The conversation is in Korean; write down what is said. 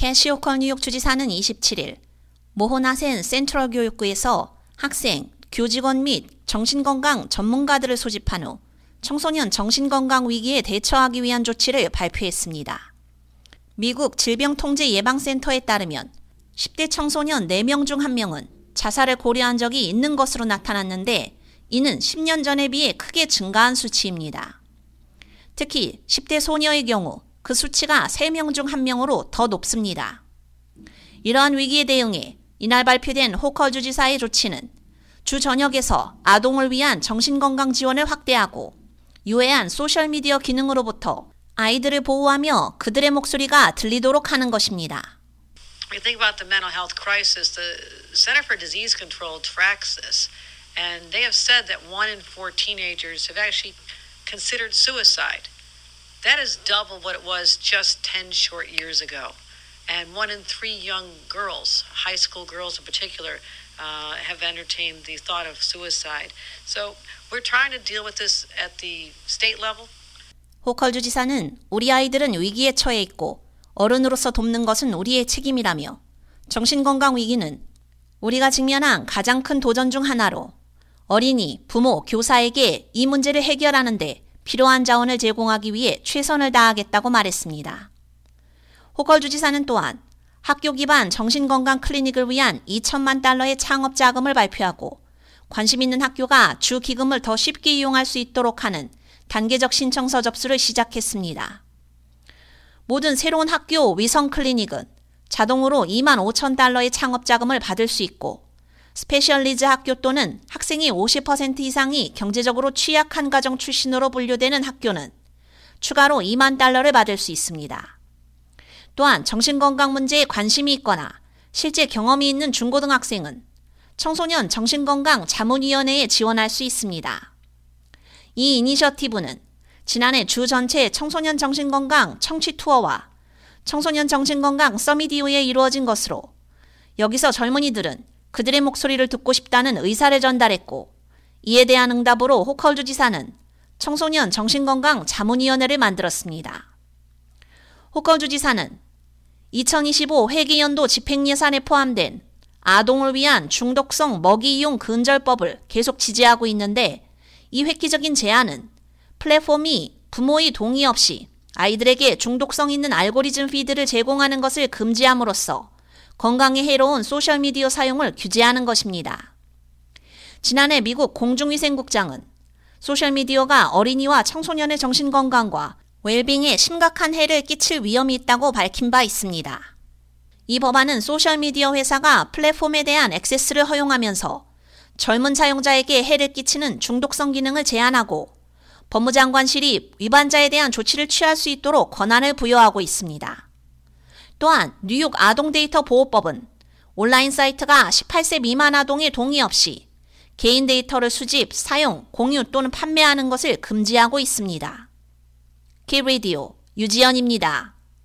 캐시오컬 뉴욕 주지사는 27일 모호나센 센트럴 교육구에서 학생, 교직원 및 정신건강 전문가들을 소집한 후 청소년 정신건강 위기에 대처하기 위한 조치를 발표했습니다. 미국 질병통제예방센터에 따르면 10대 청소년 4명 중 1명은 자살을 고려한 적이 있는 것으로 나타났는데 이는 10년 전에 비해 크게 증가한 수치입니다. 특히 10대 소녀의 경우 그 수치가 3명 중 1명으로 더 높습니다. 이러한 위기에 대응해 이날 발표된 호컬 주지사의 조치는 주 전역에서 아동을 위한 정신건강 지원을 확대하고 유해한 소셜미디어 기능으로부터 아이들을 보호하며 그들의 목소리가 들리도록 하는 것입니다. You think about the mental health crisis, the Center for Disease Control tracks this, and they have said that one in four teenagers have actually considered suicide. That is double what it was just 10 short years ago. And one in three young girls, high school girls in particular, uh, have entertained the thought of suicide. So we're trying to deal with this at the state level. 호컬 주 지사는 우리 아이들은 위기에 처해 있고 어른으로서 돕는 것은 우리의 책임이라며 정신건강 위기는 우리가 직면한 가장 큰 도전 중 하나로 어린이, 부모, 교사에게 이 문제를 해결하는데 필요한 자원을 제공하기 위해 최선을 다하겠다고 말했습니다. 호컬 주지사는 또한 학교 기반 정신건강 클리닉을 위한 2천만 달러의 창업 자금을 발표하고 관심 있는 학교가 주 기금을 더 쉽게 이용할 수 있도록 하는 단계적 신청서 접수를 시작했습니다. 모든 새로운 학교 위성 클리닉은 자동으로 2만 5천 달러의 창업 자금을 받을 수 있고 specialized 학교 또는 학생이 50% 이상이 경제적으로 취약한 가정 출신으로 분류되는 학교는 추가로 2만 달러를 받을 수 있습니다. 또한 정신건강 문제에 관심이 있거나 실제 경험이 있는 중고등학생은 청소년 정신건강 자문위원회에 지원할 수 있습니다. 이 이니셔티브는 지난해 주 전체 청소년 정신건강 청취 투어와 청소년 정신건강 이후에 이루어진 것으로 여기서 젊은이들은 그들의 목소리를 듣고 싶다는 의사를 전달했고 이에 대한 응답으로 호컬 주 지사는 청소년 정신건강 자문위원회를 만들었습니다. 호컬 주 지사는 2025 회계연도 집행예산에 포함된 아동을 위한 중독성 먹이 이용 근절법을 계속 지지하고 있는데 이 획기적인 제안은 플랫폼이 부모의 동의 없이 아이들에게 중독성 있는 알고리즘 피드를 제공하는 것을 금지함으로써 건강에 해로운 소셜미디어 사용을 규제하는 것입니다. 지난해 미국 공중위생국장은 소셜미디어가 어린이와 청소년의 정신건강과 웰빙에 심각한 해를 끼칠 위험이 있다고 밝힌 바 있습니다. 이 법안은 소셜미디어 회사가 플랫폼에 대한 액세스를 허용하면서 젊은 사용자에게 해를 끼치는 중독성 기능을 제한하고 법무장관실이 위반자에 대한 조치를 취할 수 있도록 권한을 부여하고 있습니다. 또한 뉴욕 아동 데이터 보호법은 온라인 사이트가 18세 미만 아동의 동의 없이 개인 데이터를 수집, 사용, 공유 또는 판매하는 것을 금지하고 있습니다. K라디오 유지연입니다.